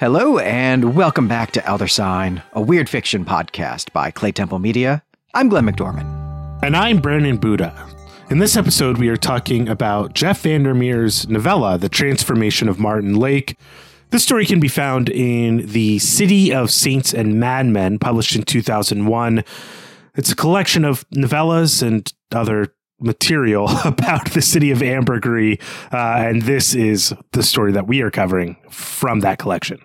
Hello, and welcome back to Elder Sign, a weird fiction podcast by Clay Temple Media. I'm Glenn McDormand. And I'm Brandon Buddha. In this episode, we are talking about Jeff Vandermeer's novella, The Transformation of Martin Lake. This story can be found in The City of Saints and Madmen, published in 2001. It's a collection of novellas and other material about the city of Ambergris, uh, and this is the story that we are covering from that collection.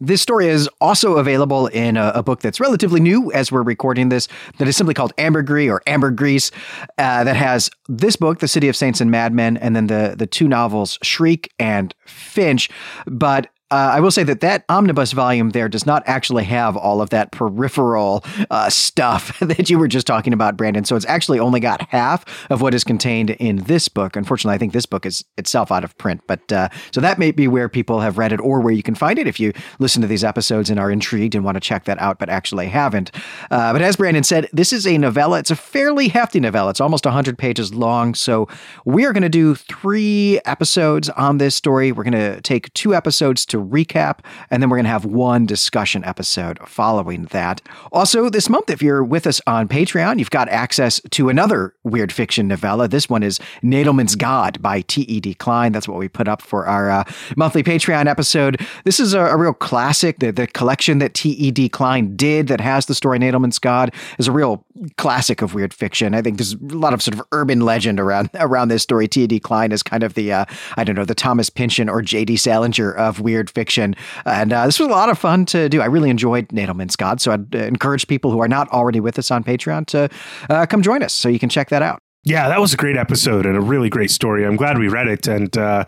This story is also available in a, a, book that's relatively new as we're recording this, that is simply called Ambergris or Ambergris, uh, that has this book, The City of Saints and Madmen, and then the, the two novels, Shriek and Finch. But uh, I will say that that omnibus volume there does not actually have all of that peripheral uh, stuff that you were just talking about, Brandon. So it's actually only got half of what is contained in this book. Unfortunately, I think this book is itself out of print. But uh, so that may be where people have read it or where you can find it if you listen to these episodes and are intrigued and want to check that out, but actually haven't. Uh, but as Brandon said, this is a novella. It's a fairly hefty novella. It's almost 100 pages long. So we are going to do three episodes on this story. We're going to take two episodes to recap, and then we're going to have one discussion episode following that. Also, this month, if you're with us on Patreon, you've got access to another weird fiction novella. This one is Nadelman's God by T.E.D. Klein. That's what we put up for our uh, monthly Patreon episode. This is a, a real classic. The, the collection that T.E.D. Klein did that has the story Nadelman's God is a real classic of weird fiction. I think there's a lot of sort of urban legend around around this story. T.E.D. Klein is kind of the uh, I don't know the Thomas Pynchon or J.D. Salinger of weird fiction. And uh, this was a lot of fun to do. I really enjoyed Nadelman's God. So I'd uh, encourage people who are not already with us on Patreon to uh, come join us so you can check that out. Yeah, that was a great episode and a really great story. I'm glad we read it. And uh,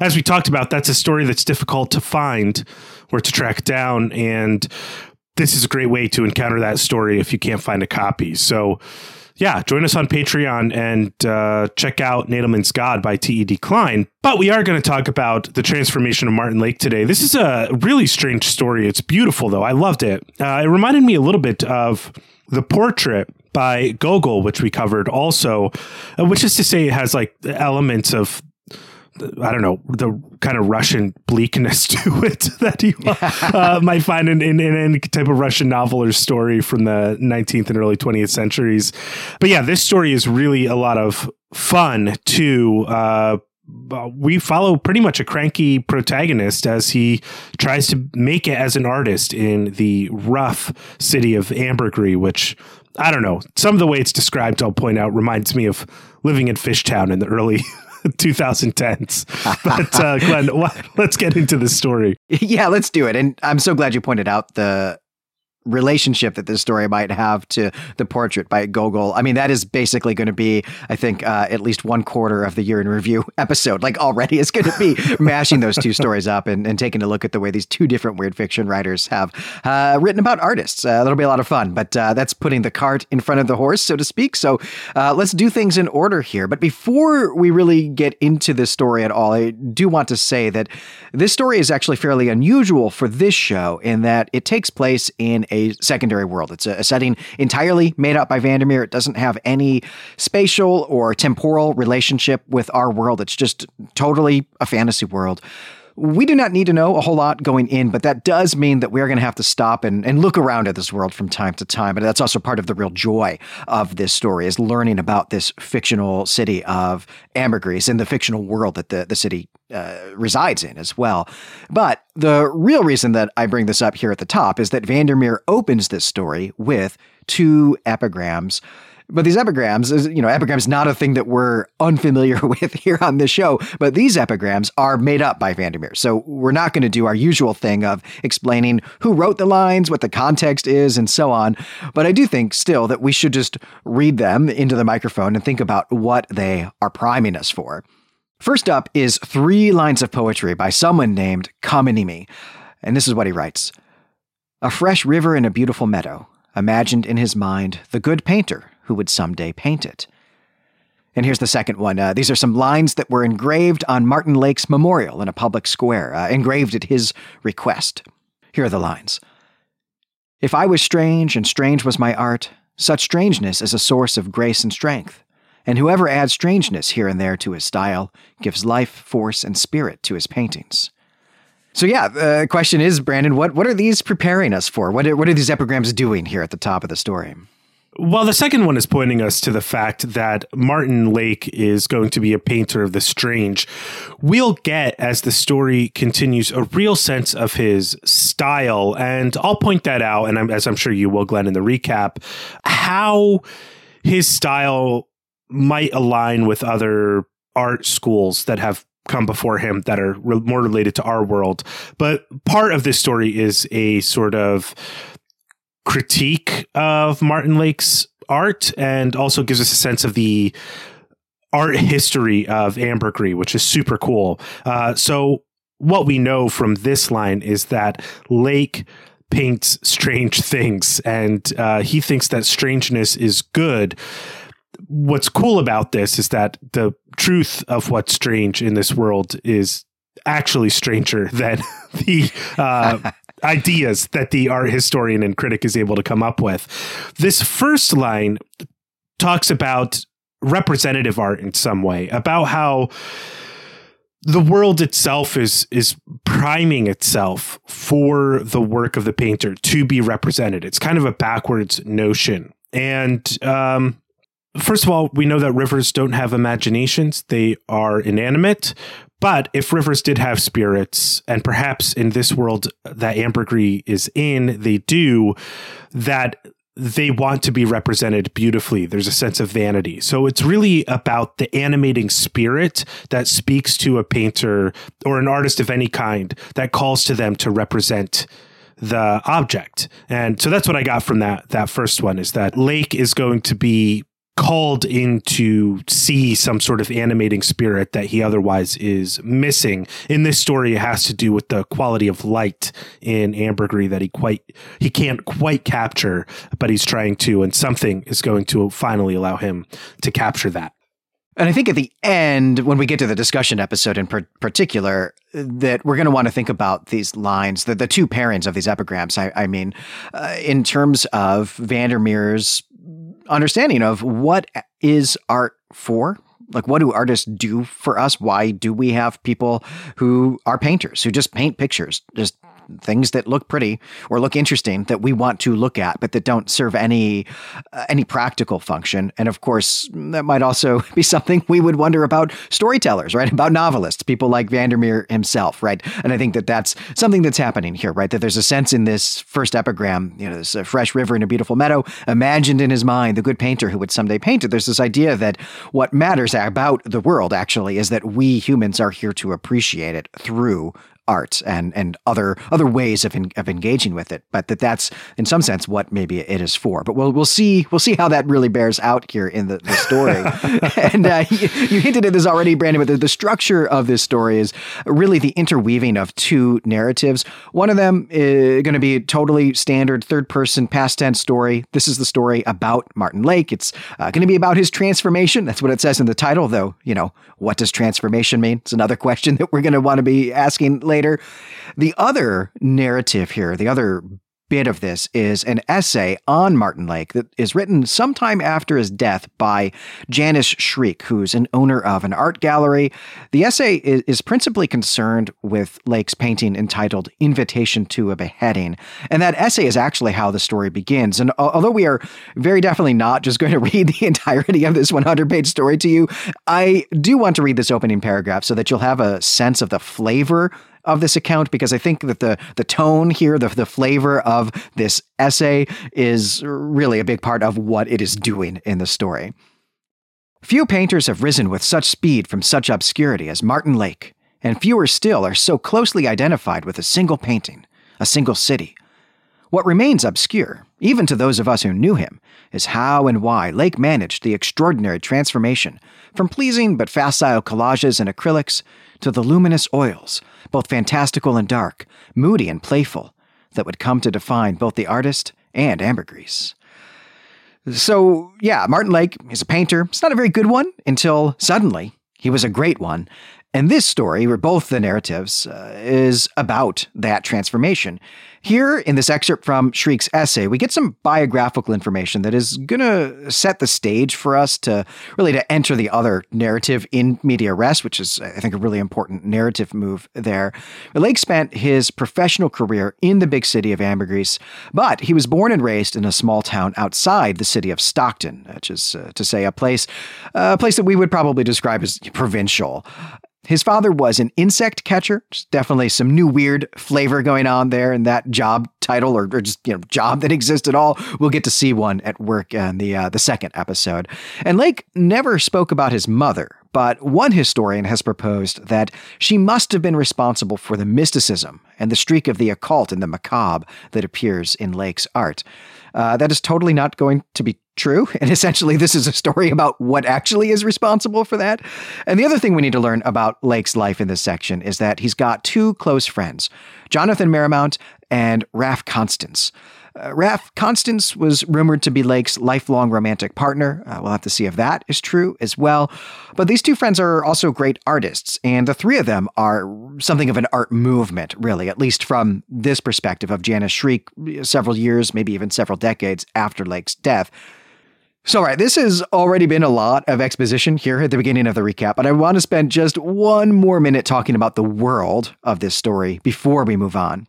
as we talked about, that's a story that's difficult to find or to track down. And this is a great way to encounter that story if you can't find a copy. So, yeah, join us on Patreon and uh, check out Nadelman's God by T.E.D. Klein. But we are going to talk about the transformation of Martin Lake today. This is a really strange story. It's beautiful, though. I loved it. Uh, it reminded me a little bit of the portrait by Gogol, which we covered also, uh, which is to say it has like elements of I don't know the kind of Russian bleakness to it that you uh, might find in, in, in, any type of Russian novel or story from the 19th and early 20th centuries. But yeah, this story is really a lot of fun too. Uh, we follow pretty much a cranky protagonist as he tries to make it as an artist in the rough city of Ambergris, which I don't know. Some of the way it's described, I'll point out, reminds me of living in Fishtown in the early 2010s. But uh, Glenn, let's get into the story. Yeah, let's do it. And I'm so glad you pointed out the relationship that this story might have to the portrait by Gogol. I mean, that is basically going to be, I think, uh, at least one quarter of the year in review episode. Like already, it's going to be mashing those two stories up and, and taking a look at the way these two different weird fiction writers have uh, written about artists. Uh, that'll be a lot of fun, but uh, that's putting the cart in front of the horse, so to speak. So uh, let's do things in order here. But before we really get into this story at all, I do want to say that this story is actually fairly unusual for this show in that it takes place in a secondary world. It's a, a setting entirely made up by Vandermeer. It doesn't have any spatial or temporal relationship with our world. It's just totally a fantasy world. We do not need to know a whole lot going in, but that does mean that we're going to have to stop and, and look around at this world from time to time. And that's also part of the real joy of this story is learning about this fictional city of Ambergris and the fictional world that the, the city uh, resides in as well. But the real reason that I bring this up here at the top is that Vandermeer opens this story with two epigrams but these epigrams, you know, epigrams not a thing that we're unfamiliar with here on this show, but these epigrams are made up by Vandermeer. So we're not going to do our usual thing of explaining who wrote the lines, what the context is, and so on. But I do think still that we should just read them into the microphone and think about what they are priming us for. First up is three lines of poetry by someone named Kaminimi. And this is what he writes A fresh river in a beautiful meadow, imagined in his mind the good painter who would someday paint it. And here's the second one. Uh, these are some lines that were engraved on Martin Lake's memorial in a public square, uh, engraved at his request. Here are the lines If I was strange and strange was my art, such strangeness is a source of grace and strength. And whoever adds strangeness here and there to his style gives life, force, and spirit to his paintings. So yeah, the question is, Brandon, what what are these preparing us for? What are, what are these epigrams doing here at the top of the story? Well, the second one is pointing us to the fact that Martin Lake is going to be a painter of the strange. We'll get, as the story continues, a real sense of his style. And I'll point that out, and I'm, as I'm sure you will, Glenn, in the recap, how his style might align with other art schools that have come before him that are re- more related to our world. But part of this story is a sort of critique of Martin Lake's art and also gives us a sense of the art history of ambergris, which is super cool. Uh, so, what we know from this line is that Lake paints strange things and uh, he thinks that strangeness is good. What's cool about this is that the truth of what's strange in this world is actually stranger than the uh, ideas that the art historian and critic is able to come up with. This first line talks about representative art in some way, about how the world itself is is priming itself for the work of the painter to be represented. It's kind of a backwards notion. And um, first of all, we know that rivers don't have imaginations; they are inanimate. But if rivers did have spirits, and perhaps in this world that ambergris is in, they do, that they want to be represented beautifully. There's a sense of vanity. So it's really about the animating spirit that speaks to a painter or an artist of any kind that calls to them to represent the object. And so that's what I got from that that first one is that Lake is going to be called in to see some sort of animating spirit that he otherwise is missing. In this story, it has to do with the quality of light in ambergris that he quite he can't quite capture, but he's trying to, and something is going to finally allow him to capture that. And I think at the end, when we get to the discussion episode in per- particular, that we're going to want to think about these lines, the, the two pairings of these epigrams. I, I mean, uh, in terms of Vandermeer's understanding of what is art for? Like what do artists do for us? Why do we have people who are painters who just paint pictures just things that look pretty or look interesting that we want to look at, but that don't serve any uh, any practical function. And of course, that might also be something we would wonder about storytellers, right? About novelists, people like Vandermeer himself, right? And I think that that's something that's happening here, right? That there's a sense in this first epigram, you know, this a fresh river in a beautiful meadow, imagined in his mind the good painter who would someday paint it. There's this idea that what matters about the world actually is that we humans are here to appreciate it through art and and other other ways of of engaging with it. But that that's in some sense what maybe it is for. But we'll we'll see we'll see how that really bears out here in the, the story. and uh, you, you, hinted at this already, Brandon. But the, the structure of this story is really the interweaving of two narratives. One of them is going to be a totally standard third person past tense story. This is the story about Martin Lake. It's uh, going to be about his transformation. That's what it says in the title, though. You know, what does transformation mean? It's another question that we're going to want to be asking later later. The other narrative here, the other bit of this is an essay on Martin Lake that is written sometime after his death by Janice Shriek, who's an owner of an art gallery. The essay is, principally concerned with Lake's painting entitled Invitation to a Beheading. And that essay is actually how the story begins. And although we are very definitely not just going to read the entirety of this 100 page story to you, I do want to read this opening paragraph so that you'll have a sense of the flavor of this account because I think that the the tone here, the the flavor of this essay is really a big part of what it is doing in the story. Few painters have risen with such speed from such obscurity as Martin Lake, and fewer still are so closely identified with a single painting, a single city. What remains obscure, even to those of us who knew him, is how and why Lake managed the extraordinary transformation from pleasing but facile collages and acrylics to the luminous oils, both fantastical and dark, moody and playful, that would come to define both the artist and ambergris. So, yeah, Martin Lake is a painter. It's not a very good one until suddenly he was a great one. And this story, or both the narratives, uh, is about that transformation. Here, in this excerpt from Shriek's essay, we get some biographical information that is going to set the stage for us to really to enter the other narrative in media res, which is, I think, a really important narrative move there. Lake spent his professional career in the big city of Ambergris, but he was born and raised in a small town outside the city of Stockton, which is uh, to say a place, a place that we would probably describe as provincial. His father was an insect catcher. definitely some new weird flavor going on there in that job title or, or, just you know job that exists at all. We'll get to see one at work in the uh, the second episode. And Lake never spoke about his mother, but one historian has proposed that she must have been responsible for the mysticism and the streak of the occult and the macabre that appears in Lake's art. Uh, that is totally not going to be true. And essentially, this is a story about what actually is responsible for that. And the other thing we need to learn about Lake's life in this section is that he's got two close friends, Jonathan Marymount and Ralph Constance. Uh, Ralph Constance was rumored to be Lake's lifelong romantic partner. Uh, we'll have to see if that is true as well. But these two friends are also great artists, and the three of them are something of an art movement, really, at least from this perspective of Janice Shriek several years, maybe even several decades after Lake's death. So, right, this has already been a lot of exposition here at the beginning of the recap, but I want to spend just one more minute talking about the world of this story before we move on.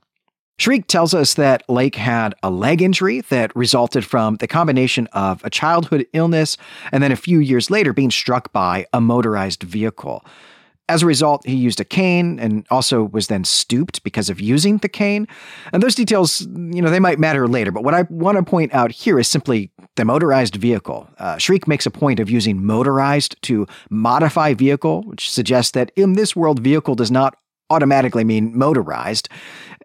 Shriek tells us that Lake had a leg injury that resulted from the combination of a childhood illness and then a few years later being struck by a motorized vehicle. As a result, he used a cane and also was then stooped because of using the cane. And those details, you know, they might matter later. But what I want to point out here is simply the motorized vehicle. Uh, Shriek makes a point of using motorized to modify vehicle, which suggests that in this world, vehicle does not automatically mean motorized.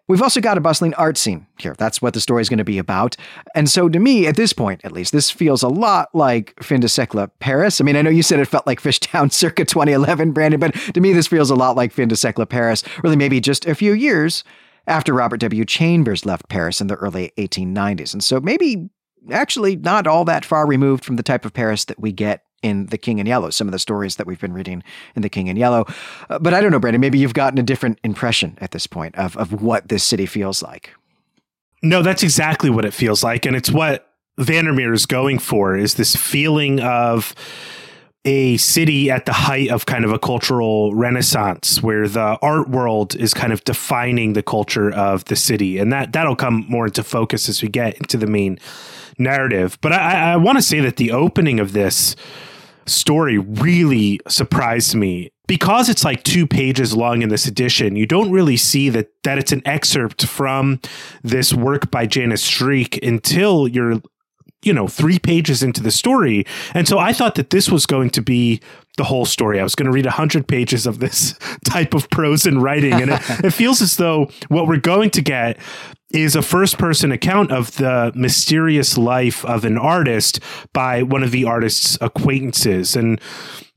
We've also got a bustling art scene here. That's what the story is going to be about. And so, to me, at this point at least, this feels a lot like Fin de Siècle Paris. I mean, I know you said it felt like Fishtown circa 2011, Brandon, but to me, this feels a lot like Fin de Siècle Paris, really, maybe just a few years after Robert W. Chambers left Paris in the early 1890s. And so, maybe actually not all that far removed from the type of Paris that we get in The King in Yellow, some of the stories that we've been reading in The King in Yellow. Uh, but I don't know, Brandon, maybe you've gotten a different impression at this point of, of what this city feels like. No, that's exactly what it feels like. And it's what Vandermeer is going for is this feeling of a city at the height of kind of a cultural renaissance where the art world is kind of defining the culture of the city. And that that'll come more into focus as we get into the main narrative. But I, I want to say that the opening of this story really surprised me because it's like two pages long in this edition, you don't really see that that it's an excerpt from this work by Janice Shriek until you're you know, three pages into the story. And so I thought that this was going to be the whole story. I was going to read 100 pages of this type of prose and writing. And it, it feels as though what we're going to get is a first person account of the mysterious life of an artist by one of the artist's acquaintances. And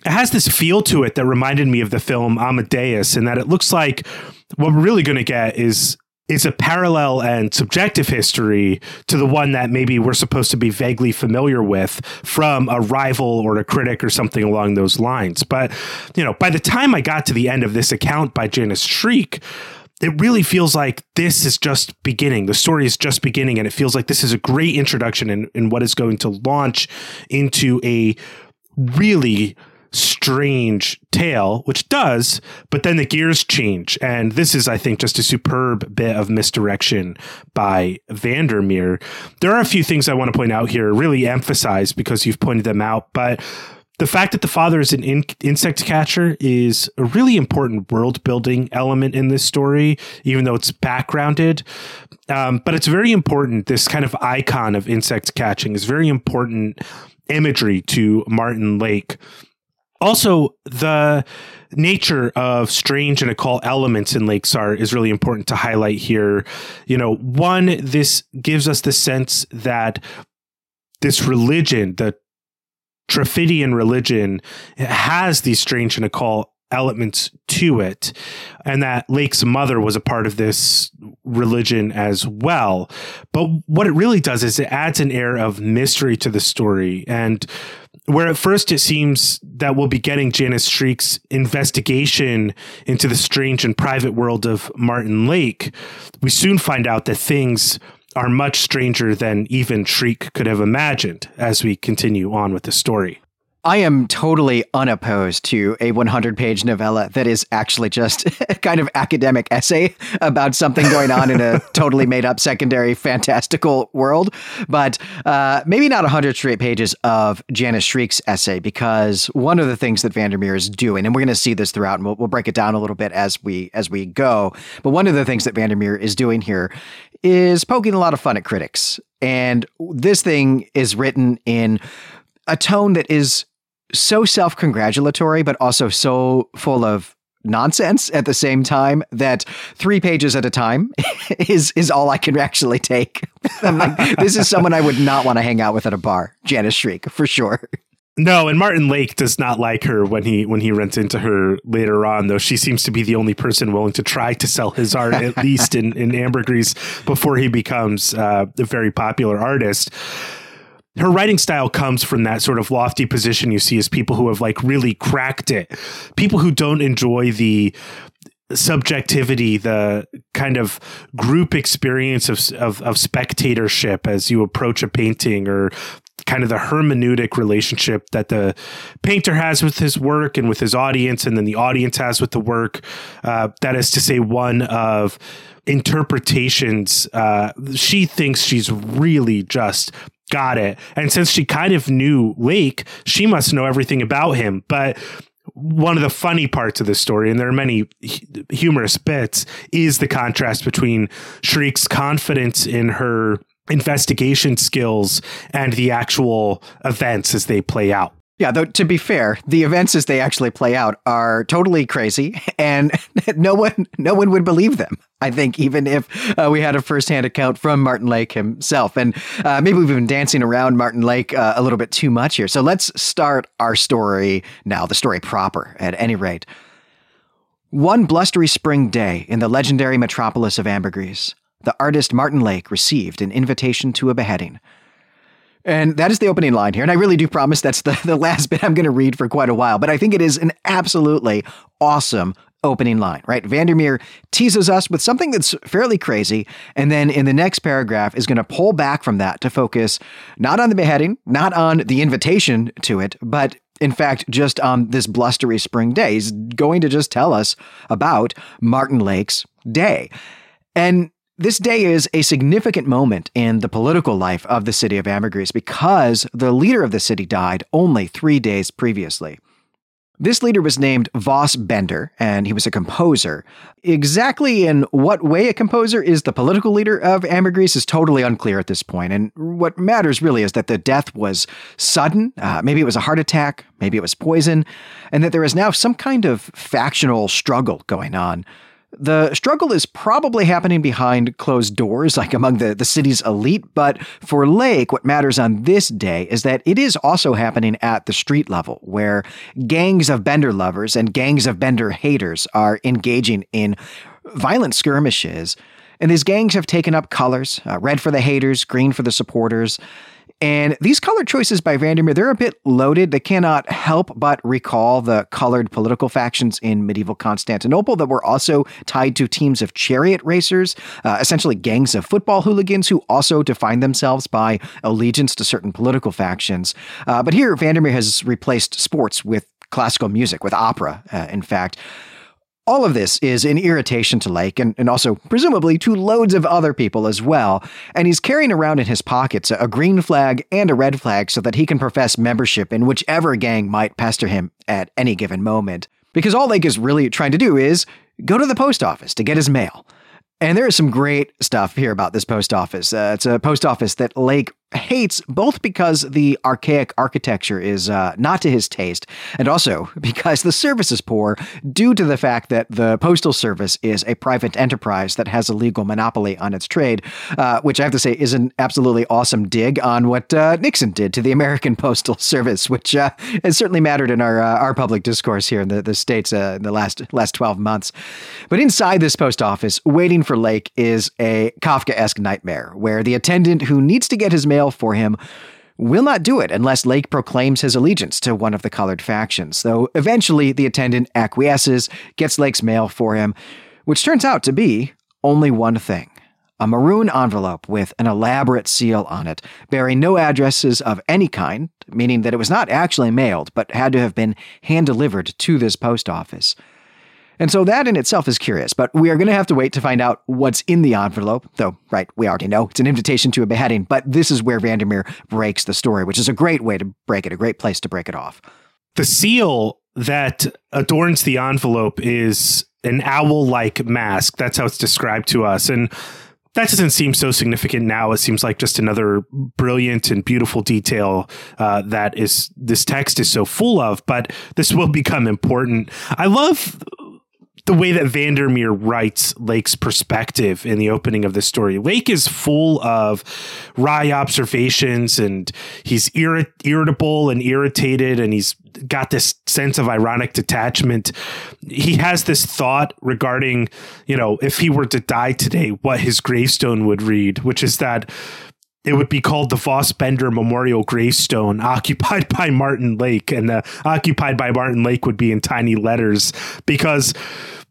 it has this feel to it that reminded me of the film Amadeus, and that it looks like what we're really going to get is is a parallel and subjective history to the one that maybe we're supposed to be vaguely familiar with from a rival or a critic or something along those lines. But, you know, by the time I got to the end of this account by Janice Shriek, it really feels like this is just beginning. The story is just beginning, and it feels like this is a great introduction in, in what is going to launch into a really strange tale, which does, but then the gears change. And this is, I think, just a superb bit of misdirection by Vandermeer. There are a few things I want to point out here, really emphasize because you've pointed them out, but the fact that the father is an in- insect catcher is a really important world building element in this story, even though it's backgrounded. Um, but it's very important. This kind of icon of insect catching is very important imagery to Martin Lake. Also, the nature of strange and occult elements in Lake's art is really important to highlight here. You know, one, this gives us the sense that this religion, the Truffidian religion has these strange and occult elements to it and that Lake's mother was a part of this religion as well. But what it really does is it adds an air of mystery to the story and where at first it seems that we'll be getting Janice Shriek's investigation into the strange and private world of Martin Lake, we soon find out that things are much stranger than even Shriek could have imagined as we continue on with the story. I am totally unopposed to a 100 page novella that is actually just a kind of academic essay about something going on in a totally made up secondary fantastical world. But uh, maybe not 100 straight pages of Janice Shriek's essay, because one of the things that Vandermeer is doing, and we're going to see this throughout, and we'll, we'll break it down a little bit as we as we go. But one of the things that Vandermeer is doing here is poking a lot of fun at critics. And this thing is written in a tone that is so self congratulatory, but also so full of nonsense at the same time that three pages at a time is is all I can actually take. I'm like, this is someone I would not want to hang out with at a bar. Janice Shriek, for sure. No, and Martin Lake does not like her when he when he runs into her later on, though she seems to be the only person willing to try to sell his art, at least in, in ambergris, before he becomes uh, a very popular artist her writing style comes from that sort of lofty position you see as people who have like really cracked it. People who don't enjoy the subjectivity the kind of group experience of, of, of spectatorship as you approach a painting or kind of the hermeneutic relationship that the painter has with his work and with his audience and then the audience has with the work. Uh, that is to say one of interpretations uh, she thinks she's really just got it. And since she kind of knew Lake, she must know everything about him. But one of the funny parts of the story, and there are many humorous bits, is the contrast between Shriek's confidence in her investigation skills and the actual events as they play out. Yeah, though to be fair, the events as they actually play out are totally crazy, and no one no one would believe them. I think even if uh, we had a firsthand account from Martin Lake himself, and uh, maybe we've been dancing around Martin Lake uh, a little bit too much here. So let's start our story now, the story proper. At any rate, one blustery spring day in the legendary metropolis of ambergris, the artist Martin Lake received an invitation to a beheading. And that is the opening line here. And I really do promise that's the, the last bit I'm going to read for quite a while. But I think it is an absolutely awesome opening line, right? Vandermeer teases us with something that's fairly crazy. And then in the next paragraph is going to pull back from that to focus not on the beheading, not on the invitation to it, but in fact, just on this blustery spring day. He's going to just tell us about Martin Lake's day. And this day is a significant moment in the political life of the city of Ambergris because the leader of the city died only three days previously. This leader was named Voss Bender, and he was a composer. Exactly in what way a composer is the political leader of Ambergris is totally unclear at this point. And what matters really is that the death was sudden. Uh, maybe it was a heart attack, maybe it was poison, and that there is now some kind of factional struggle going on. The struggle is probably happening behind closed doors, like among the, the city's elite, but for Lake, what matters on this day is that it is also happening at the street level, where gangs of Bender lovers and gangs of Bender haters are engaging in violent skirmishes. And these gangs have taken up colors uh, red for the haters, green for the supporters. And these color choices by Vandermeer, they're a bit loaded. They cannot help but recall the colored political factions in medieval Constantinople that were also tied to teams of chariot racers, uh, essentially gangs of football hooligans who also defined themselves by allegiance to certain political factions. Uh, but here, Vandermeer has replaced sports with classical music, with opera, uh, in fact. All of this is an irritation to Lake and, and also, presumably, to loads of other people as well. And he's carrying around in his pockets a green flag and a red flag so that he can profess membership in whichever gang might pester him at any given moment. Because all Lake is really trying to do is go to the post office to get his mail. And there is some great stuff here about this post office. Uh, it's a post office that Lake hates both because the archaic architecture is uh, not to his taste, and also because the service is poor due to the fact that the Postal Service is a private enterprise that has a legal monopoly on its trade, uh, which I have to say is an absolutely awesome dig on what uh, Nixon did to the American Postal Service, which uh, has certainly mattered in our uh, our public discourse here in the, the States uh, in the last, last 12 months. But inside this post office, waiting for Lake is a Kafka esque nightmare where the attendant who needs to get his mail for him will not do it unless Lake proclaims his allegiance to one of the colored factions, though eventually the attendant acquiesces, gets Lake's mail for him, which turns out to be only one thing a maroon envelope with an elaborate seal on it, bearing no addresses of any kind, meaning that it was not actually mailed, but had to have been hand delivered to this post office. And so that in itself is curious, but we are going to have to wait to find out what's in the envelope, though, right, we already know it's an invitation to a beheading, but this is where Vandermeer breaks the story, which is a great way to break it, a great place to break it off. The seal that adorns the envelope is an owl like mask. That's how it's described to us. And that doesn't seem so significant now. It seems like just another brilliant and beautiful detail uh, that is this text is so full of. But this will become important. I love the way that Vandermeer writes Lake's perspective in the opening of the story. Lake is full of wry observations and he's irri- irritable and irritated and he's got this sense of ironic detachment. He has this thought regarding, you know, if he were to die today, what his gravestone would read, which is that it would be called the Voss Bender Memorial Gravestone, occupied by Martin Lake. And the occupied by Martin Lake would be in tiny letters because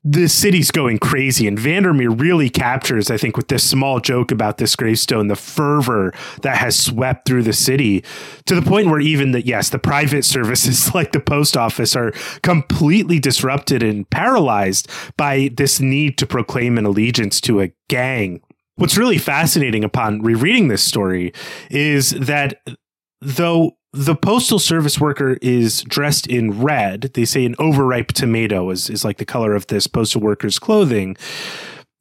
the city's going crazy. And Vandermeer really captures, I think, with this small joke about this gravestone, the fervor that has swept through the city to the point where even the, yes, the private services like the post office are completely disrupted and paralyzed by this need to proclaim an allegiance to a gang what's really fascinating upon rereading this story is that though the postal service worker is dressed in red, they say an overripe tomato is, is like the color of this postal worker's clothing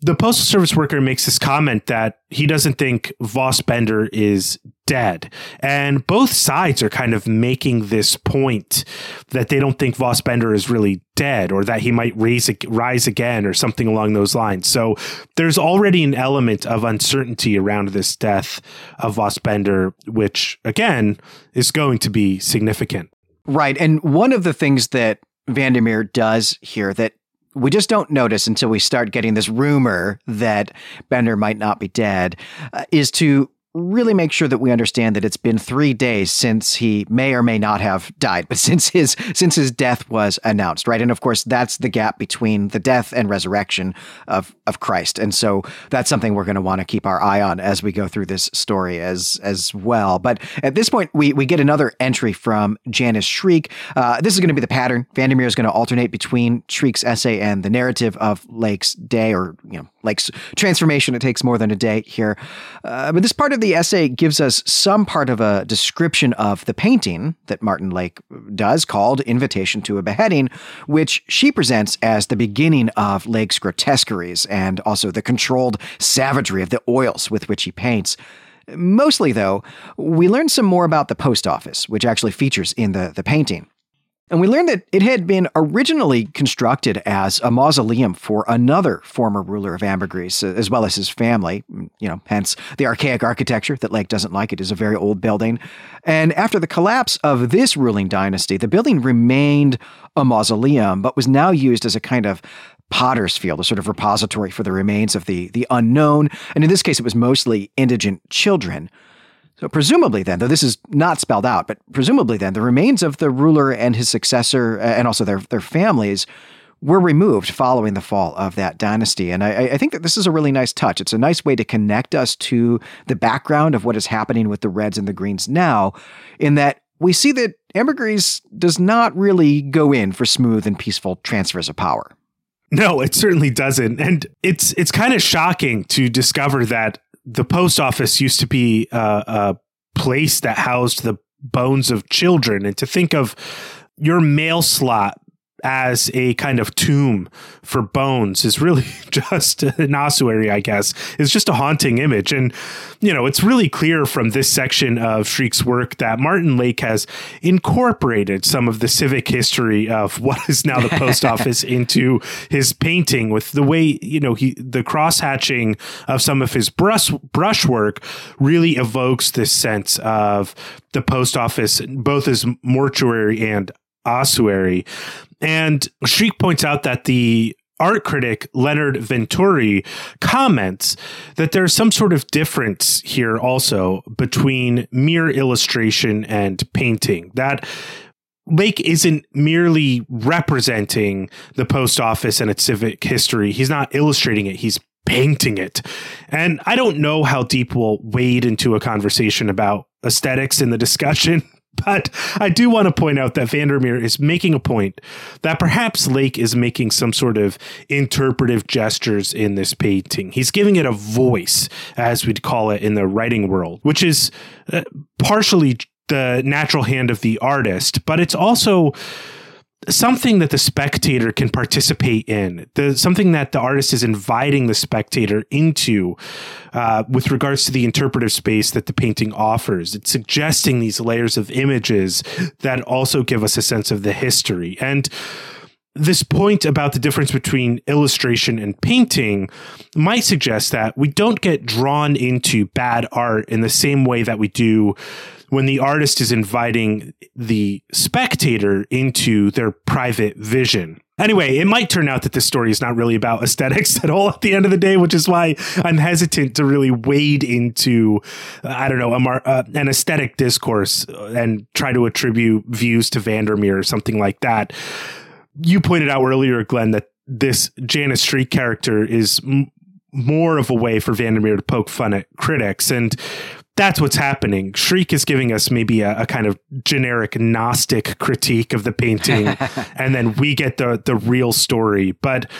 the postal service worker makes this comment that he doesn't think Voss Bender is dead. And both sides are kind of making this point that they don't think Voss Bender is really dead or that he might raise, rise again or something along those lines. So there's already an element of uncertainty around this death of Voss Bender, which again is going to be significant. Right. And one of the things that Vandermeer does here that we just don't notice until we start getting this rumor that Bender might not be dead, uh, is to really make sure that we understand that it's been three days since he may or may not have died, but since his since his death was announced, right? And of course, that's the gap between the death and resurrection of of Christ, and so that's something we're going to want to keep our eye on as we go through this story as as well. But at this point, we we get another entry from Janice Shriek. Uh, this is going to be the pattern. Vandermeer is going to alternate between Shriek's essay and the narrative of Lake's day, or you know, Lake's transformation. It takes more than a day here, uh, but this part of the essay gives us some part of a description of the painting that Martin Lake does called Invitation to a Beheading, which she presents as the beginning of Lake's grotesqueries and also the controlled savagery of the oils with which he paints. Mostly, though, we learn some more about the post office, which actually features in the, the painting. And we learned that it had been originally constructed as a mausoleum for another former ruler of Ambergris, uh, as well as his family. You know, hence the archaic architecture that Lake doesn't like. It is a very old building. And after the collapse of this ruling dynasty, the building remained a mausoleum, but was now used as a kind of potter's field, a sort of repository for the remains of the, the unknown. And in this case, it was mostly indigent children. So, presumably, then, though this is not spelled out, but presumably, then, the remains of the ruler and his successor, uh, and also their, their families, were removed following the fall of that dynasty. And I, I, think that this is a really nice touch. It's a nice way to connect us to the background of what is happening with the Reds and the Greens now, in that we see that Ambergris does not really go in for smooth and peaceful transfers of power. No, it certainly doesn't. And it's it's kind of shocking to discover that the post office used to be uh, a place that housed the bones of children, and to think of your mail slot as a kind of tomb for bones is really just an ossuary, I guess, It's just a haunting image. And, you know, it's really clear from this section of Shriek's work that Martin Lake has incorporated some of the civic history of what is now the post office into his painting with the way, you know, he, the cross hatching of some of his brush, brushwork really evokes this sense of the post office, both as mortuary and ossuary. And Shriek points out that the art critic Leonard Venturi comments that there's some sort of difference here also between mere illustration and painting. That Lake isn't merely representing the post office and its civic history. He's not illustrating it. He's painting it. And I don't know how deep we'll wade into a conversation about aesthetics in the discussion But I do want to point out that Vandermeer is making a point that perhaps Lake is making some sort of interpretive gestures in this painting. He's giving it a voice, as we'd call it in the writing world, which is uh, partially the natural hand of the artist, but it's also something that the spectator can participate in, the something that the artist is inviting the spectator into uh, with regards to the interpretive space that the painting offers. It's suggesting these layers of images that also give us a sense of the history. And this point about the difference between illustration and painting might suggest that we don't get drawn into bad art in the same way that we do when the artist is inviting the spectator into their private vision. Anyway, it might turn out that this story is not really about aesthetics at all at the end of the day, which is why I'm hesitant to really wade into, uh, I don't know, mar- uh, an aesthetic discourse and try to attribute views to Vandermeer or something like that. You pointed out earlier, Glenn, that this Janice Shriek character is m- more of a way for Vandermeer to poke fun at critics. And that's what's happening. Shriek is giving us maybe a, a kind of generic Gnostic critique of the painting, and then we get the the real story. But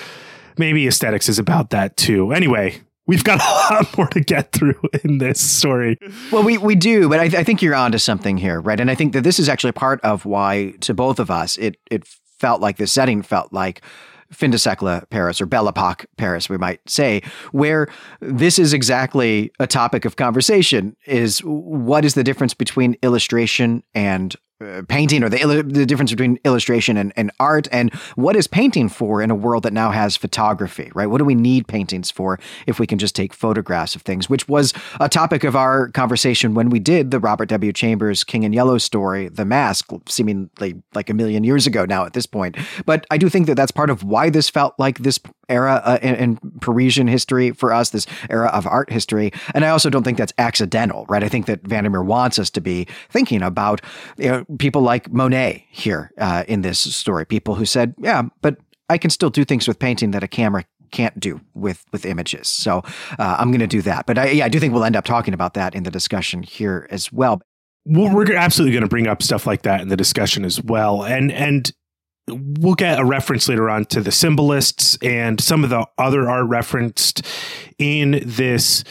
maybe aesthetics is about that too. Anyway, we've got a lot more to get through in this story. Well, we, we do, but I, th- I think you're onto something here, right? And I think that this is actually part of why, to both of us, it it felt like the setting felt like fin de siècle Paris or Belle Epoque Paris, we might say, where this is exactly a topic of conversation is what is the difference between illustration and uh, painting or the, the difference between illustration and, and art and what is painting for in a world that now has photography right what do we need paintings for if we can just take photographs of things which was a topic of our conversation when we did the robert w chambers king in yellow story the mask seemingly like a million years ago now at this point but i do think that that's part of why this felt like this era uh, in, in, Parisian history for us, this era of art history. And I also don't think that's accidental, right? I think that Vandermeer wants us to be thinking about you know, people like Monet here uh, in this story, people who said, yeah, but I can still do things with painting that a camera can't do with with images. So uh, I'm going to do that. But I, yeah, I do think we'll end up talking about that in the discussion here as well. well we're absolutely going to bring up stuff like that in the discussion as well. And and we'll get a reference later on to the symbolists and some of the other art referenced in this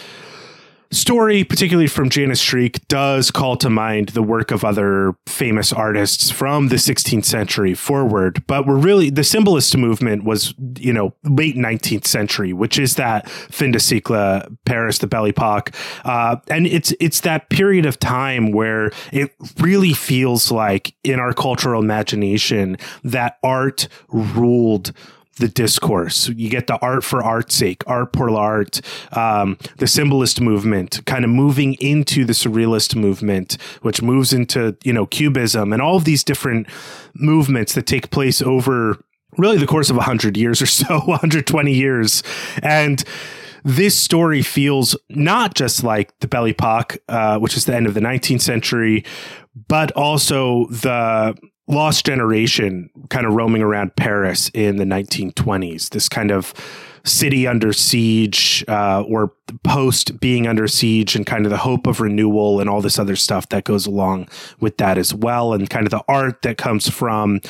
story, particularly from Janice Shriek, does call to mind the work of other famous artists from the 16th century forward. But we're really, the symbolist movement was, you know, late 19th century, which is that fin de siècle, Paris, the Belle Epoque. Uh, and it's, it's that period of time where it really feels like in our cultural imagination that art ruled the discourse. You get the art for art's sake, art pour l'art, um, the symbolist movement, kind of moving into the surrealist movement, which moves into you know cubism and all of these different movements that take place over really the course of 100 years or so 120 years and this story feels not just like the Belle Epoque, uh, which is the end of the 19th century, but also the lost generation kind of roaming around Paris in the 1920s. This kind of city under siege uh, or post being under siege and kind of the hope of renewal and all this other stuff that goes along with that as well. And kind of the art that comes from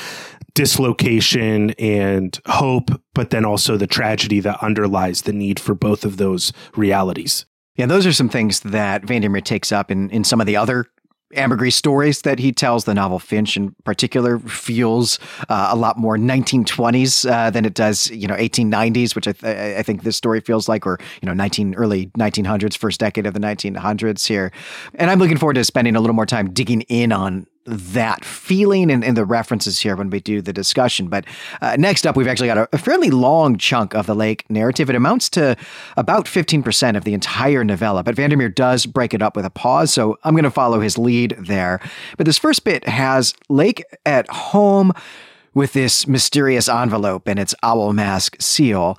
dislocation and hope, but then also the tragedy that underlies the need for both of those realities. Yeah, those are some things that Vandermeer takes up in, in some of the other ambergris stories that he tells. The novel Finch, in particular, feels uh, a lot more 1920s uh, than it does, you know, 1890s, which I, th- I, think this story feels like, or you know, 19 early 1900s, first decade of the 1900s here. And I'm looking forward to spending a little more time digging in on that feeling and, and, the references here when we do the discussion. But uh, next up, we've actually got a, a, fairly long chunk of the lake narrative. It amounts to about 15% of the entire novella, but Vandermeer does break it up with a pause, so I'm going to follow his lead there. But this first bit has Lake at home with this mysterious envelope and its owl mask seal.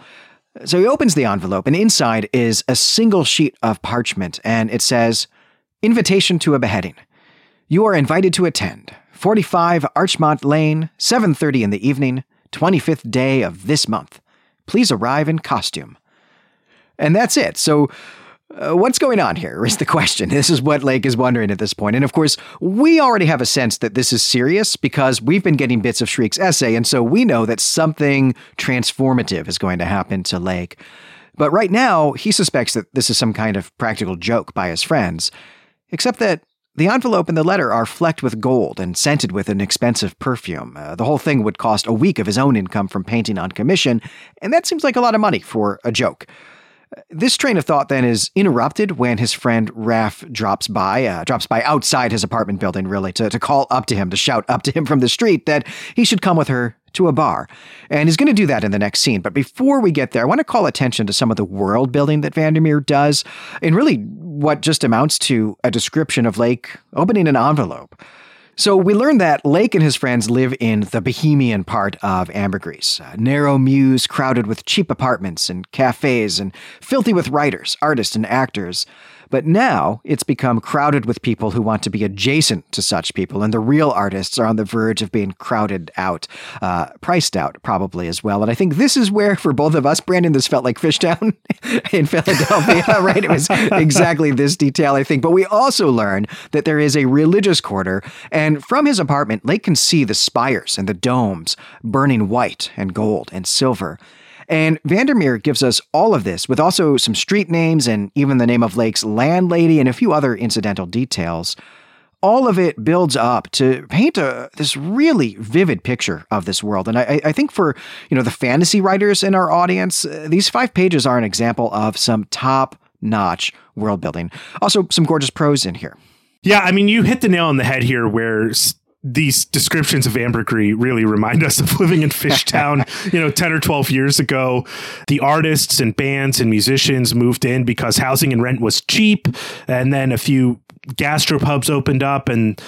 So he opens the envelope, and inside is a single sheet of parchment, and it says, Invitation to a beheading. You are invited to attend. 45 Archmont Lane, 7:30 in the evening, 25th day of this month. Please arrive in costume. And that's it. So uh, what's going on here is the question. This is what Lake is wondering at this point. And of course, we already have a sense that this is serious because we've been getting bits of Shriek's essay, and so we know that something transformative is going to happen to Lake. But right now, he suspects that this is some kind of practical joke by his friends, except that the envelope and the letter are flecked with gold and scented with an expensive perfume. Uh, the whole thing would cost a week of his own income from painting on commission, and that seems like a lot of money for a joke. This train of thought then is interrupted when his friend Raff drops by, uh, drops by outside his apartment building, really, to, to call up to him, to shout up to him from the street that he should come with her to a bar. And he's going to do that in the next scene. But before we get there, I want to call attention to some of the world building that Vandermeer does, and really what just amounts to a description of Lake opening an envelope. So we learn that Lake and his friends live in the bohemian part of Ambergris, a narrow mews crowded with cheap apartments and cafes and filthy with writers, artists, and actors. But now it's become crowded with people who want to be adjacent to such people, and the real artists are on the verge of being crowded out, uh, priced out probably as well. And I think this is where, for both of us, Brandon, this felt like Fishtown in Philadelphia, right? It was exactly this detail, I think. But we also learn that there is a religious quarter, and from his apartment, Lake can see the spires and the domes burning white and gold and silver. And Vandermeer gives us all of this, with also some street names and even the name of Lake's landlady and a few other incidental details. All of it builds up to paint a, this really vivid picture of this world. And I, I think for you know the fantasy writers in our audience, uh, these five pages are an example of some top-notch world building. Also, some gorgeous prose in here. Yeah, I mean, you hit the nail on the head here where these descriptions of ambergris really remind us of living in Fishtown, you know, 10 or 12 years ago. The artists and bands and musicians moved in because housing and rent was cheap. And then a few gastropubs opened up and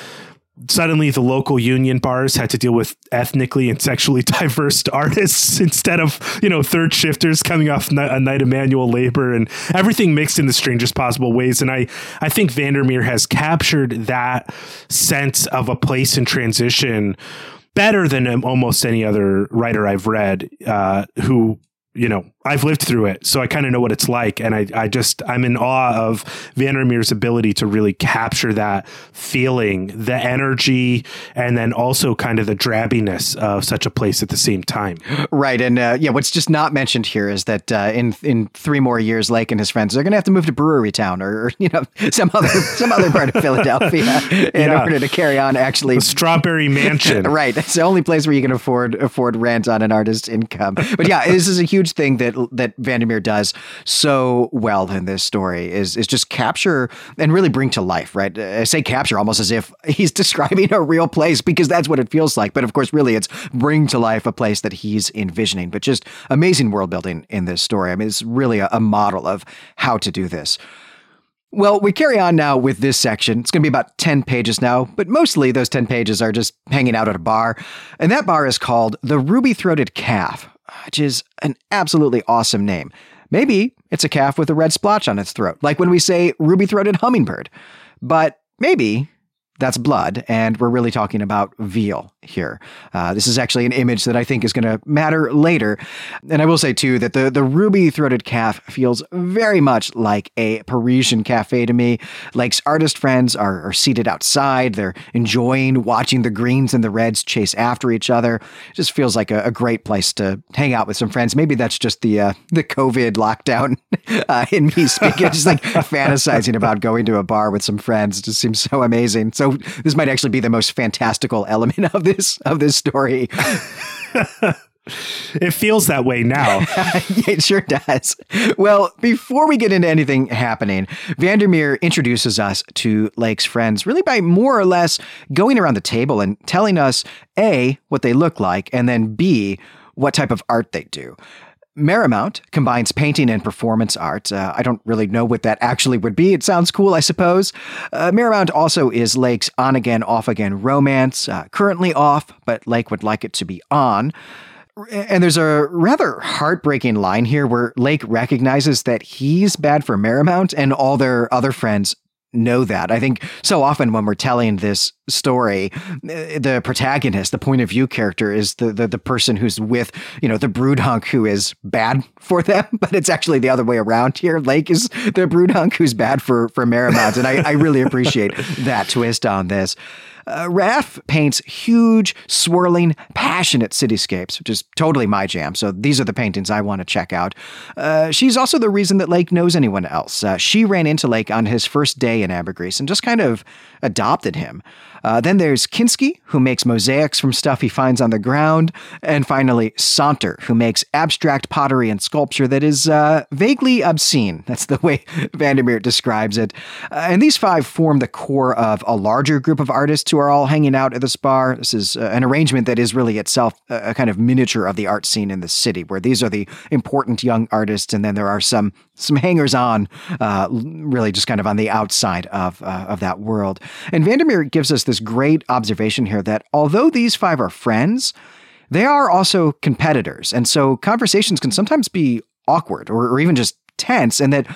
suddenly the local union bars had to deal with ethnically and sexually diverse artists instead of you know third shifters coming off a night of manual labor and everything mixed in the strangest possible ways. And i i think vandermeer has captured that sense of a place in transition better than almost any other writer i've read uh, who you know, I've lived through it, so I kind of know what it's like. And I, I just, I'm in awe of Vandermeer's ability to really capture that feeling, the energy, and then also kind of the drabbiness of such a place at the same time. Right. And uh, yeah, what's just not mentioned here is that uh, in in three more years, Lake and his friends are going to have to move to Brewery Town or, you know, some other some other part of Philadelphia in yeah. order to carry on actually. The Strawberry Mansion. right. It's the only place where you can afford afford rent on an artist's income. But yeah, this is a huge thing that that Vandermeer does so well in this story is is just capture and really bring to life. Right, I say capture almost as if he's describing a real place because that's what it feels like. But of course, really, it's bring to life a place that he's envisioning. But just amazing world building in this story. I mean, it's really a, a model of how to do this. Well, we carry on now with this section. It's going to be about 10 pages now, but mostly those 10 pages are just hanging out at a bar. And that bar is called the Ruby Throated Calf which is an absolutely awesome name. Maybe it's a calf with a red splotch on its throat, like when we say ruby throated hummingbird. But maybe that's blood, and we're really talking about veal here. Uh, this is actually an image that I think is going to matter later. And I will say, too, that the, the ruby throated calf feels very much like a Parisian cafe to me. Lake's artist friends are, are seated outside, they're enjoying watching the greens and the reds chase after each other. It just feels like a, a great place to hang out with some friends. Maybe that's just the uh, the COVID lockdown uh, in me speaking, just like fantasizing about going to a bar with some friends. It just seems so amazing. So this might actually be the most fantastical element of this of this story. it feels that way now. it sure does. Well, before we get into anything happening, Vandermeer introduces us to Lake's friends really by more or less going around the table and telling us A, what they look like, and then B, what type of art they do. Marymount combines painting and performance art. Uh, I don't really know what that actually would be. It sounds cool, I suppose. Uh, also is Lake's on again, off again romance, uh, currently off, but Lake would like it to be on. And there's a rather heartbreaking line here where Lake recognizes that he's bad for Marymount and all their other friends know that. I think so often when we're telling this story, eh, the protagonist, the point of view character is the, the, the person who's with, you know, the brood hunk who is bad for them, but it's actually the other way around here. Lake is the brood hunk who's bad for, for Marymount. And I, I really appreciate that twist on this. Uh, Raff paints huge, swirling, passionate cityscapes, which is totally my jam. So these are the paintings I want to check out. Uh, she's also the reason that Lake knows anyone else. Uh, she ran into Lake on his first day in Ambergris and just kind of adopted him. Uh, then there's Kinski, who makes mosaics from stuff he finds on the ground. And finally, Saunter, who makes abstract pottery and sculpture that is uh, vaguely obscene. That's the way Vandermeer describes it. Uh, and these five form the core of a larger group of artists who are all hanging out at this bar. This is uh, an arrangement that is really itself a, kind of miniature of the art scene in the city, where these are the important young artists, and then there are some some hangers on, uh, really just kind of on the outside of of that world. And Vandermeer gives us this great observation here that although these five are friends, they are also competitors, and so conversations can sometimes be awkward or, or even just tense, and that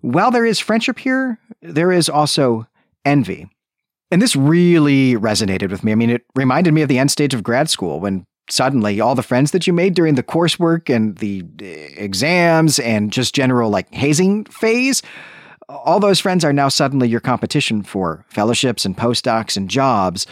while there is friendship here, there is also envy. And this really resonated with me. I mean, it reminded me of the end stage of grad school when suddenly all the friends that you made during the coursework and the uh, exams and just general like hazing phase all those friends are now suddenly your competition for fellowships and postdocs and jobs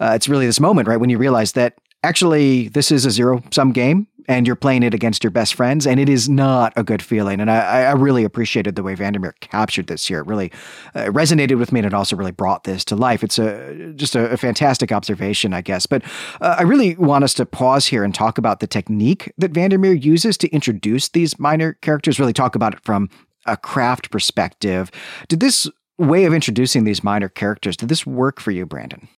uh, it's really this moment right when you realize that actually this is a zero sum game and you're playing it against your best friends, and it is not a good feeling. And I, I really appreciated the way Vandermeer captured this here. It really uh, resonated with me, and it also really brought this to life. It's a just a, a fantastic observation, I guess. But uh, I really want us to pause here and talk about the technique that Vandermeer uses to introduce these minor characters. Really talk about it from a craft perspective. Did this way of introducing these minor characters did this work for you, Brandon?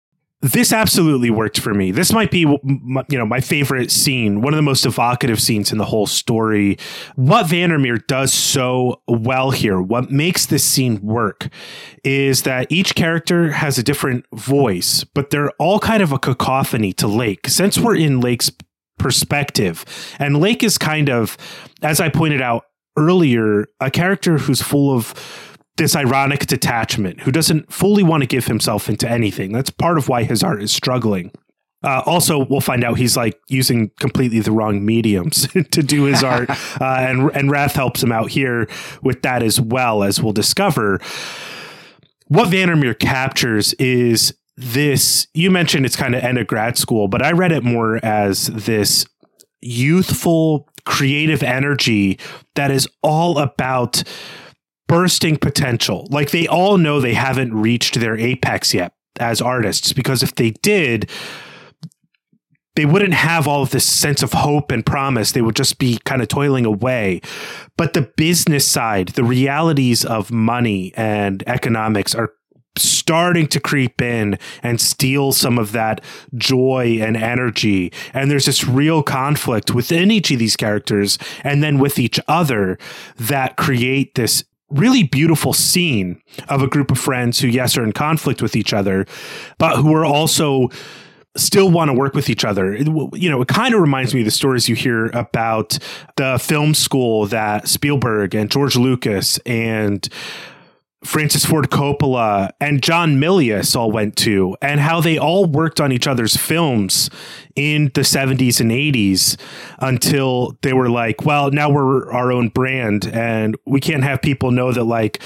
this absolutely worked for me. This might be, you know, my favorite scene, one of the most evocative scenes in the whole story. What Vandermeer does so well here, what makes this scene work, is that each character has a different voice, but they're all kind of a cacophony to Lake. Since we're in Lake's perspective, and Lake is kind of, as I pointed out earlier, a character who's full of this ironic detachment who doesn't fully want to give himself into anything. That's part of why his art is struggling. Uh, also, we'll find out he's like using completely the wrong mediums to do his art, uh, and and Raff helps him out here with that as well, as we'll discover. What Vandermeer captures is this. You mentioned it's kind of end of grad school, but I read it more as this youthful, creative energy that is all about bursting potential. Like they all know they haven't reached their apex yet as artists because if they did, they wouldn't have all of this sense of hope and promise. They would just be kind of toiling away. But the business side, the realities of money and economics are starting to creep in and steal some of that joy and energy. And there's this real conflict within each of these characters and then with each other that create this really beautiful scene of a group of friends who, yes, are in conflict with each other, but who are also still want to work with each other. You know, it kind of reminds me of the stories you hear about the film school that Spielberg and George Lucas and Francis Ford Coppola and John Milius all went to, and how they all worked on each other's films in the 70s and 80s until they were like, well, now we're our own brand, and we can't have people know that, like,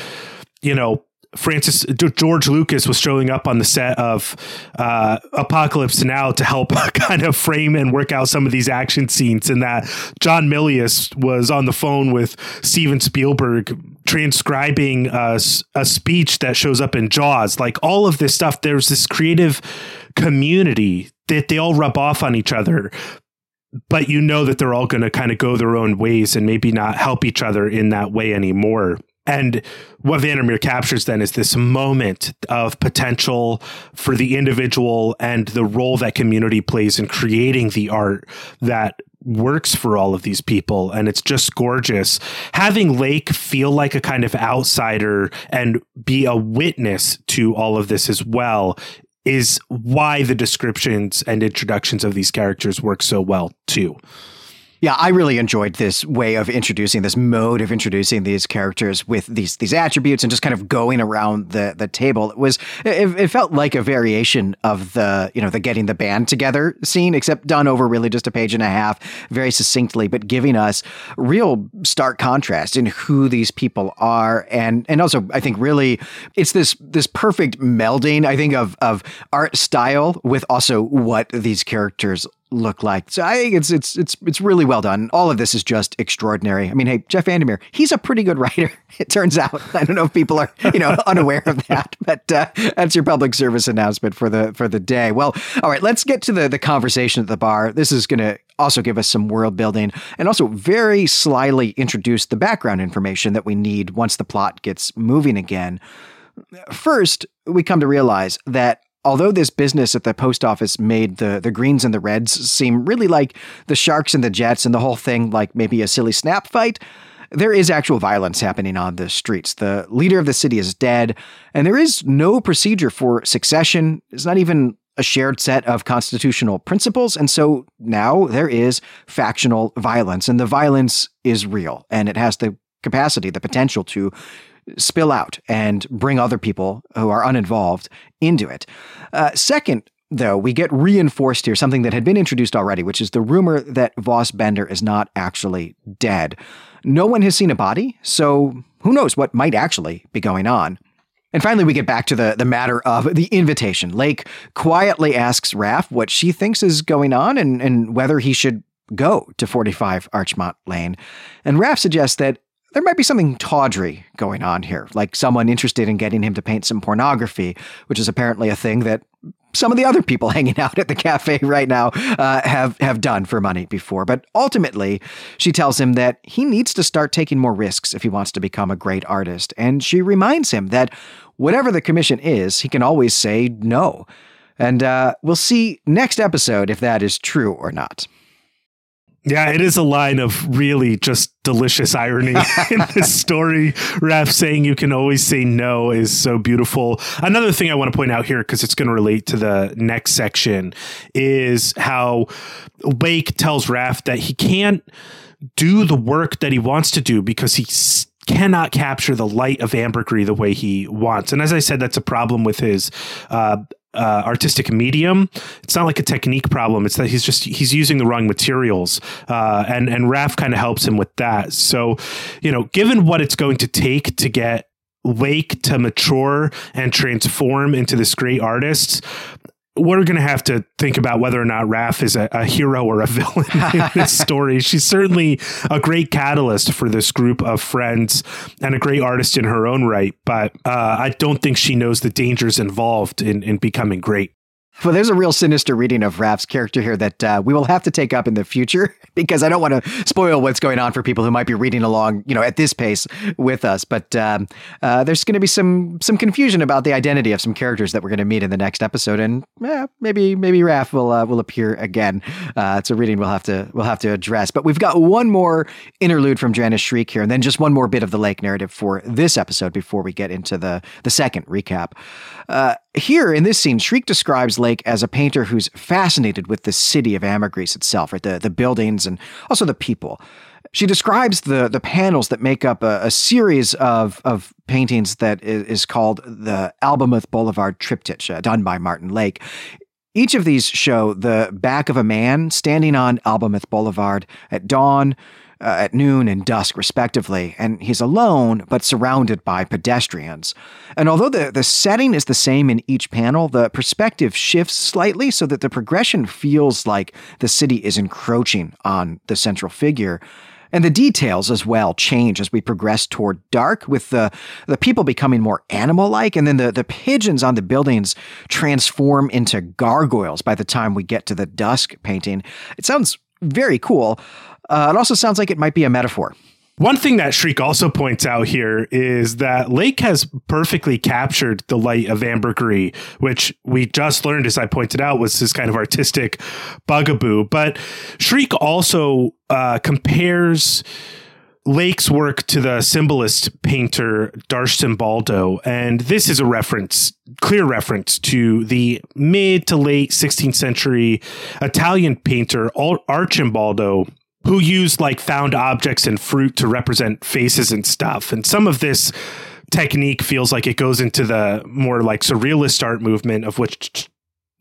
you know, Francis George Lucas was showing up on the set of uh, Apocalypse Now to help kind of frame and work out some of these action scenes, and that John Milius was on the phone with Steven Spielberg transcribing a, a speech that shows up in Jaws. Like all of this stuff, there's this creative community that they all rub off on each other but you know that they're all going to kind of go their own ways and maybe not help each other in that way anymore. And what Vandermeer captures then is this moment of potential for the individual and the role that community plays in creating the art that works for all of these people. And it's just gorgeous. Having lake feel like a kind of outsider and be a witness to all of this as well is why the descriptions and introductions of these characters work so well too yeah, I really enjoyed this way of introducing this mode of introducing these characters with these these attributes and just kind of going around the the table. It was it, it, felt like a variation of the you know the getting the band together scene, except done over really just a page and a half, very succinctly, but giving us real stark contrast in who these people are, and and also I think really it's this this perfect melding I think of of art style with also what these characters look like. So I think it's it's it's it's really well done. All of this is just extraordinary. I mean, hey, Jeff Vandermeer, he's a pretty good writer. It turns out. I don't know if people are you know unaware of that, but uh, that's your public service announcement for the for the day. Well, all right, let's get to the the conversation at the bar. This is going to also give us some world building and also very slyly introduce the background information that we need once the plot gets moving again. First, we come to realize that although this business at the post office made the, the greens and the reds seem really like the sharks and the jets and the whole thing like maybe a silly snap fight, there is actual violence happening on the streets. The leader of the city is dead, and there is no procedure for succession. It's not even a shared set of constitutional principles. And so now there is factional violence, and the violence is real, and it has the capacity, the potential to spill out and bring other people who are uninvolved into it. Uh, second, though, we get reinforced here something that had been introduced already, which is the rumor that Voss Bender is not actually dead. No one has seen a body, so who knows what might actually be going on. And finally, we get back to the, the matter of the invitation. Lake quietly asks Raff what she thinks is going on and, and whether he should go to 45 Archmont Lane. And Raff suggests that there might be something tawdry going on here, like someone interested in getting him to paint some pornography, which is apparently a thing that some of the other people hanging out at the cafe right now uh, have have done for money before. But ultimately, she tells him that he needs to start taking more risks if he wants to become a great artist, and she reminds him that whatever the commission is, he can always say no. And uh, we'll see next episode if that is true or not. Yeah, it is a line of really just delicious irony in this story. Raff saying you can always say no is so beautiful. Another thing I want to point out here, because it's going to relate to the next section, is how Lake tells Raff that he can't do the work that he wants to do because he cannot capture the light of ambergris the way he wants. And as I said, that's a problem with his uh, uh, artistic medium. It's not like a technique problem. It's that he's just he's using the wrong materials, uh, and and Raff kind of helps him with that. So, you know, given what it's going to take to get Lake to mature and transform into this great artist, we're going to have to think about whether or not Raff is a, a, hero or a villain in this story. She's certainly a great catalyst for this group of friends and a great artist in her own right, but uh, I don't think she knows the dangers involved in, in becoming great. Well, there's a real sinister reading of Raff's character here that uh, we will have to take up in the future because I don't want to spoil what's going on for people who might be reading along, you know, at this pace with us. But um, uh, there's going to be some some confusion about the identity of some characters that we're going to meet in the next episode, and eh, maybe maybe Raff will uh, will appear again. Uh, it's a reading we'll have to we'll have to address. But we've got one more interlude from Janice Shriek here, and then just one more bit of the Lake narrative for this episode before we get into the the second recap. Uh, here in this scene, Shriek describes Lake as a painter who's fascinated with the city of Ambergris itself, right? The, the buildings and also the people. She describes the, the panels that make up a, a series of, of paintings that is, called the Albumuth Boulevard Triptych, uh, done by Martin Lake. Each of these show the back of a man standing on Albumuth Boulevard at dawn, uh, at noon and dusk, respectively, and he's alone but surrounded by pedestrians. And although the, the setting is the same in each panel, the perspective shifts slightly so that the progression feels like the city is encroaching on the central figure. And the details as well change as we progress toward dark, with the, the people becoming more animal like, and then the, the pigeons on the buildings transform into gargoyles by the time we get to the dusk painting. It sounds very cool. Uh, it also sounds like it might be a metaphor One thing that Shriek also points out here is that Lake has perfectly captured the light of ambergris, which we just learned, as I pointed out, was his kind of artistic bugaboo. But Shriek also uh, compares Lake's work to the symbolist painter D'Arcimboldo, and this is a reference, clear reference to the mid to late 16th century Italian painter Arcimboldo, who used like found objects and fruit to represent faces and stuff. And some of this technique feels like it goes into the more like surrealist art movement of which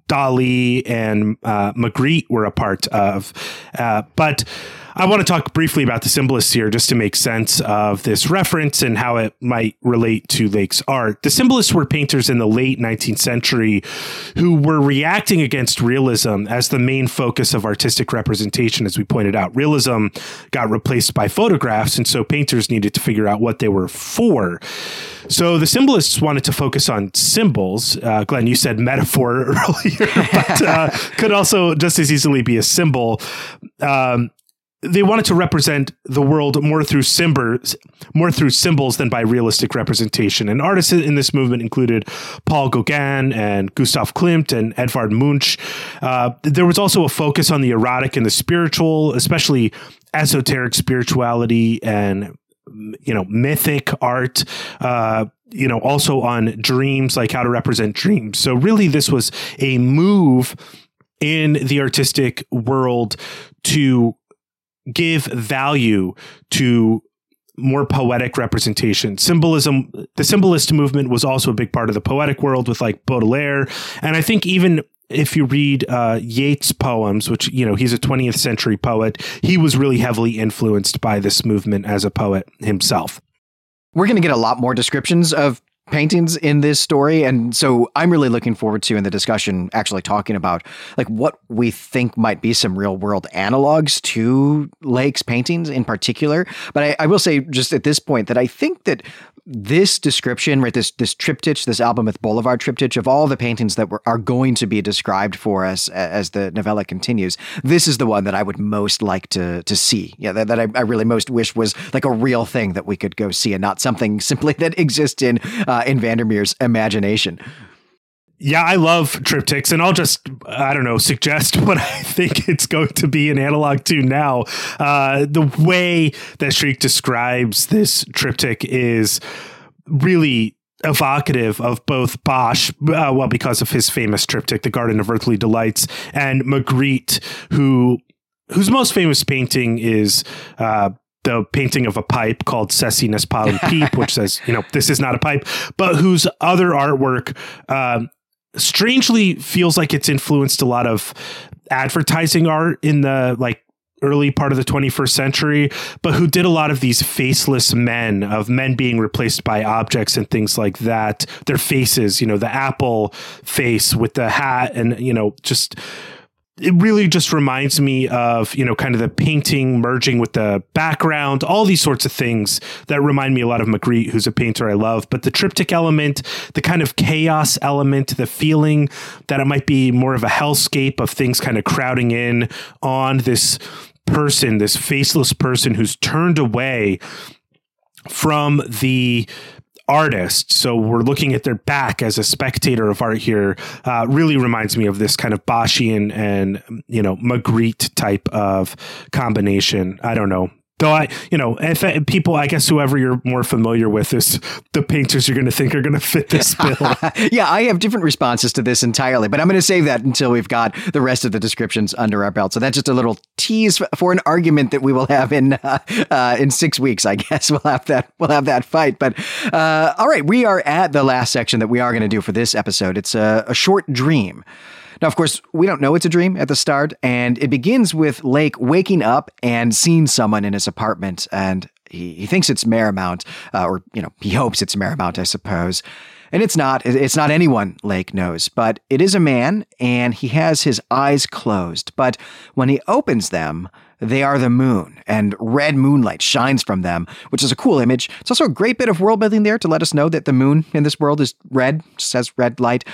Dali and uh, Magritte were a part of. Uh, but I want to talk briefly about the symbolists here just to make sense of this reference and how it might relate to Lake's art. The symbolists were painters in the late 19th century who were reacting against realism as the main focus of artistic representation, as we pointed out. Realism got replaced by photographs, and so painters needed to figure out what they were for. So the symbolists wanted to focus on symbols. Uh, Glenn, you said metaphor earlier, but uh, could also just as easily be a symbol. Um, they wanted to represent the world more through symbols, more through symbols than by realistic representation. And artists in this movement included Paul Gauguin and Gustav Klimt and Edvard Munch. Uh, there was also a focus on the erotic and the spiritual, especially esoteric spirituality and you know mythic art. Uh, you know, also on dreams, like how to represent dreams. So really, this was a move in the artistic world to give value to more poetic representation. Symbolism, the symbolist movement was also a big part of the poetic world with like Baudelaire. And I think even if you read uh, Yeats' poems, which, you know, he's a 20th century poet, he was really heavily influenced by this movement as a poet himself. We're going to get a lot more descriptions of paintings in this story and so i'm really looking forward to in the discussion actually talking about like what we think might be some real world analogs to lake's paintings in particular but I, I, will say just at this point that i think that this description, right, this this triptych, this Albumuth Boulevard triptych of all the paintings that were, are going to be described for us as the novella continues, this is the one that I would most like to to see. Yeah, that, that I, I, really most wish was like a real thing that we could go see and not something simply that exists in uh, in Vandermeer's imagination. Yeah, I love triptychs, and I'll just, I don't know, suggest what I think it's going to be an analog to now. Uh, the way that Shriek describes this triptych is really evocative of both Bosch, uh, well, because of his famous triptych, The Garden of Earthly Delights, and Magritte, who whose most famous painting is uh, the painting of a pipe called n'est pas un which says, you know, this is not a pipe, but whose other artwork um, strangely feels like it's influenced a lot of advertising art in the like early part of the 21st century, but who did a lot of these faceless men, of men being replaced by objects and things like that. Their faces, you know, the apple face with the hat and, you know, just it really just reminds me of you know kind of the painting merging with the background all these sorts of things that remind me a lot of magritte who's a painter i love. But the triptych element the kind of chaos element the feeling that it might be more of a hellscape of things kind of crowding in on this person this faceless person who's turned away from the artist. So we're looking at their back as a spectator of art here. Uh, really reminds me of this kind of Boschian and you know Magritte type of combination. I don't know. Though I, you know, if uh, people, I guess whoever you're more familiar with is the painters you're going to think are going to fit this bill. yeah, I have different responses to this entirely, but I'm going to save that until we've got the rest of the descriptions under our belt. So that's just a little tease for an argument that we will have in uh, uh, in six weeks. I guess we'll have that we'll have that fight. But uh, all right, we are at the last section that we are going to do for this episode. It's a, a short dream. Now, of course, we don't know it's a dream at the start, and it begins with Lake waking up and seeing someone in his apartment, and he, he thinks it's Marymount, uh, or, you know, he hopes it's Marymount, I suppose. And it's not. It's not anyone Lake knows, but it is a man, and he has his eyes closed. But when he opens them, they are the moon, and red moonlight shines from them, which is a cool image. It's also a great bit of world building there to let us know that the moon in this world is red, just has red light.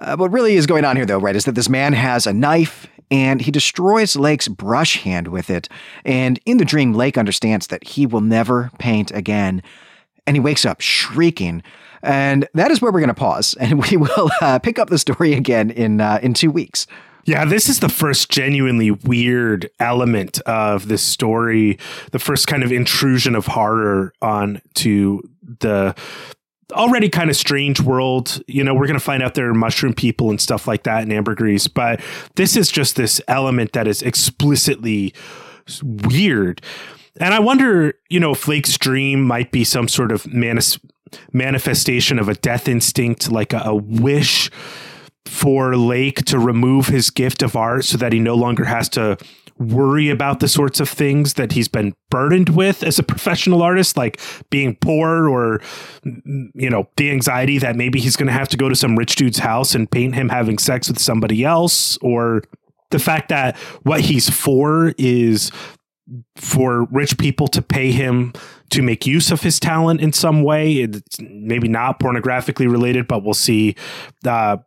Uh, what really is going on here, though, right, is that this man has a knife and he destroys Lake's brush hand with it. And in the dream, Lake understands that he will never paint again. And he wakes up shrieking. And that is where we're going to pause, and we will uh, pick up the story again in uh, in two weeks. Yeah, this is the first genuinely weird element of this story, the first kind of intrusion of horror on to the already kind of strange world. You know, we're going to find out there are mushroom people and stuff like that in ambergris, but this is just this element that is explicitly weird. And I wonder, you know, if Lake's dream might be some sort of manis- manifestation of a death instinct, like a, a wish for Lake to remove his gift of art so that he no longer has to worry about the sorts of things that he's been burdened with as a professional artist, like being poor or, you know, the anxiety that maybe he's going to have to go to some rich dude's house and paint him having sex with somebody else, or the fact that what he's for is for rich people to pay him to make use of his talent in some way. It's maybe not pornographically related, but we'll see. Uh,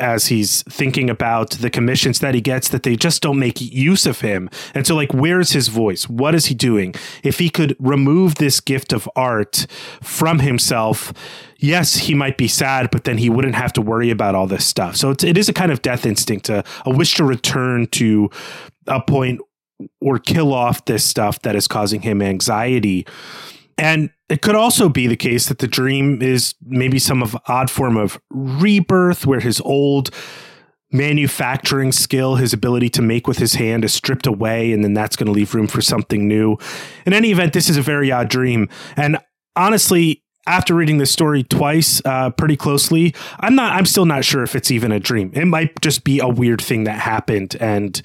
as he's thinking about the commissions that he gets that they just don't make use of him. And so like where's his voice? What is he doing? If he could remove this gift of art from himself, yes, he might be sad, but then he wouldn't have to worry about all this stuff. So it's, it is a kind of death instinct, a, a wish to return to a point or kill off this stuff that is causing him anxiety. And it could also be the case that the dream is maybe some of odd form of rebirth where his old manufacturing skill, his ability to make with his hand is stripped away and then that's going to leave room for something new. In any event, this is a very odd dream. And honestly, after reading this story twice uh, pretty closely, I'm not I'm still not sure if it's even a dream. It might just be a weird thing that happened and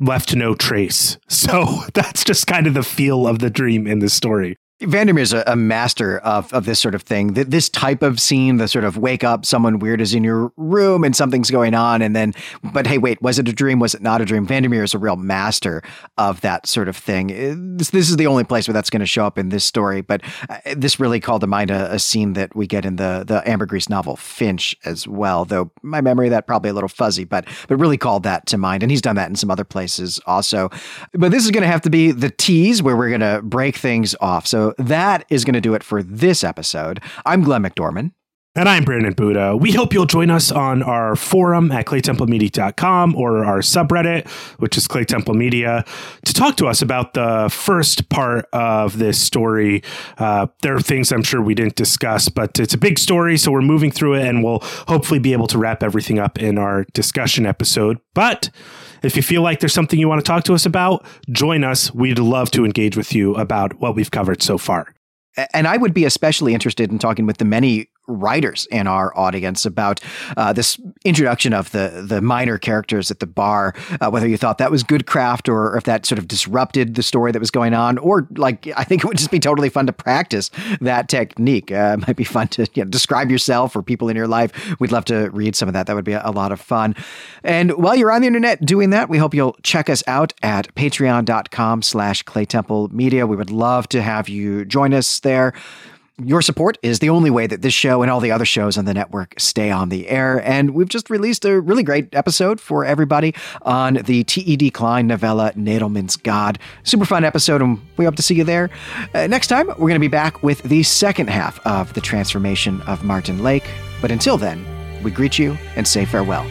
left no trace. So that's just kind of the feel of the dream in the story. Vandermeer is a, a, master of, of this sort of thing. This type of scene, the sort of wake up, someone weird is in your room and something's going on, and then, but hey, wait, was it a dream? Was it not a dream? Vandermeer is a real master of that sort of thing. Uh, this, this is the only place where that's going to show up in this story, but uh, this really called to mind a, a, scene that we get in the the Ambergris novel Finch as well. Though my memory of that probably a little fuzzy, but but really called that to mind, and he's done that in some other places also. But this is going to have to be the tease where we're going to break things off. So that is going to do it for this episode. I'm Glenn McDorman. And I'm Brandon Buddha. We hope you'll join us on our forum at claytemplemedia.com or our subreddit, which is Clay Temple Media, to talk to us about the first part of this story. Uh, there are things I'm sure we didn't discuss, but it's a big story, so we're moving through it and we'll hopefully be able to wrap everything up in our discussion episode. But if you feel like there's something you want to talk to us about, join us. We'd love to engage with you about what we've covered so far. And I would be especially interested in talking with the many writers in our audience about uh, this introduction of the the minor characters at the bar. Uh, whether you thought that was good craft or if that sort of disrupted the story that was going on, or like I think it would just be totally fun to practice that technique. Uh, it might be fun to you know, describe yourself or people in your life. We'd love to read some of that. That would be a, lot of fun. And while you're on the internet doing that, we hope you'll check us out at patreon.com slash Clay Temple media. We would love to have you join us there. Your support is the only way that this show and all the other shows on the network stay on the air. And we've just released a really great episode for everybody on the T.E.D. Klein novella, Nadelman's God. Super fun episode, and we hope to see you there. Uh, next time, we're going to be back with the second half of the transformation of Martin Lake. But until then, we greet you and say farewell.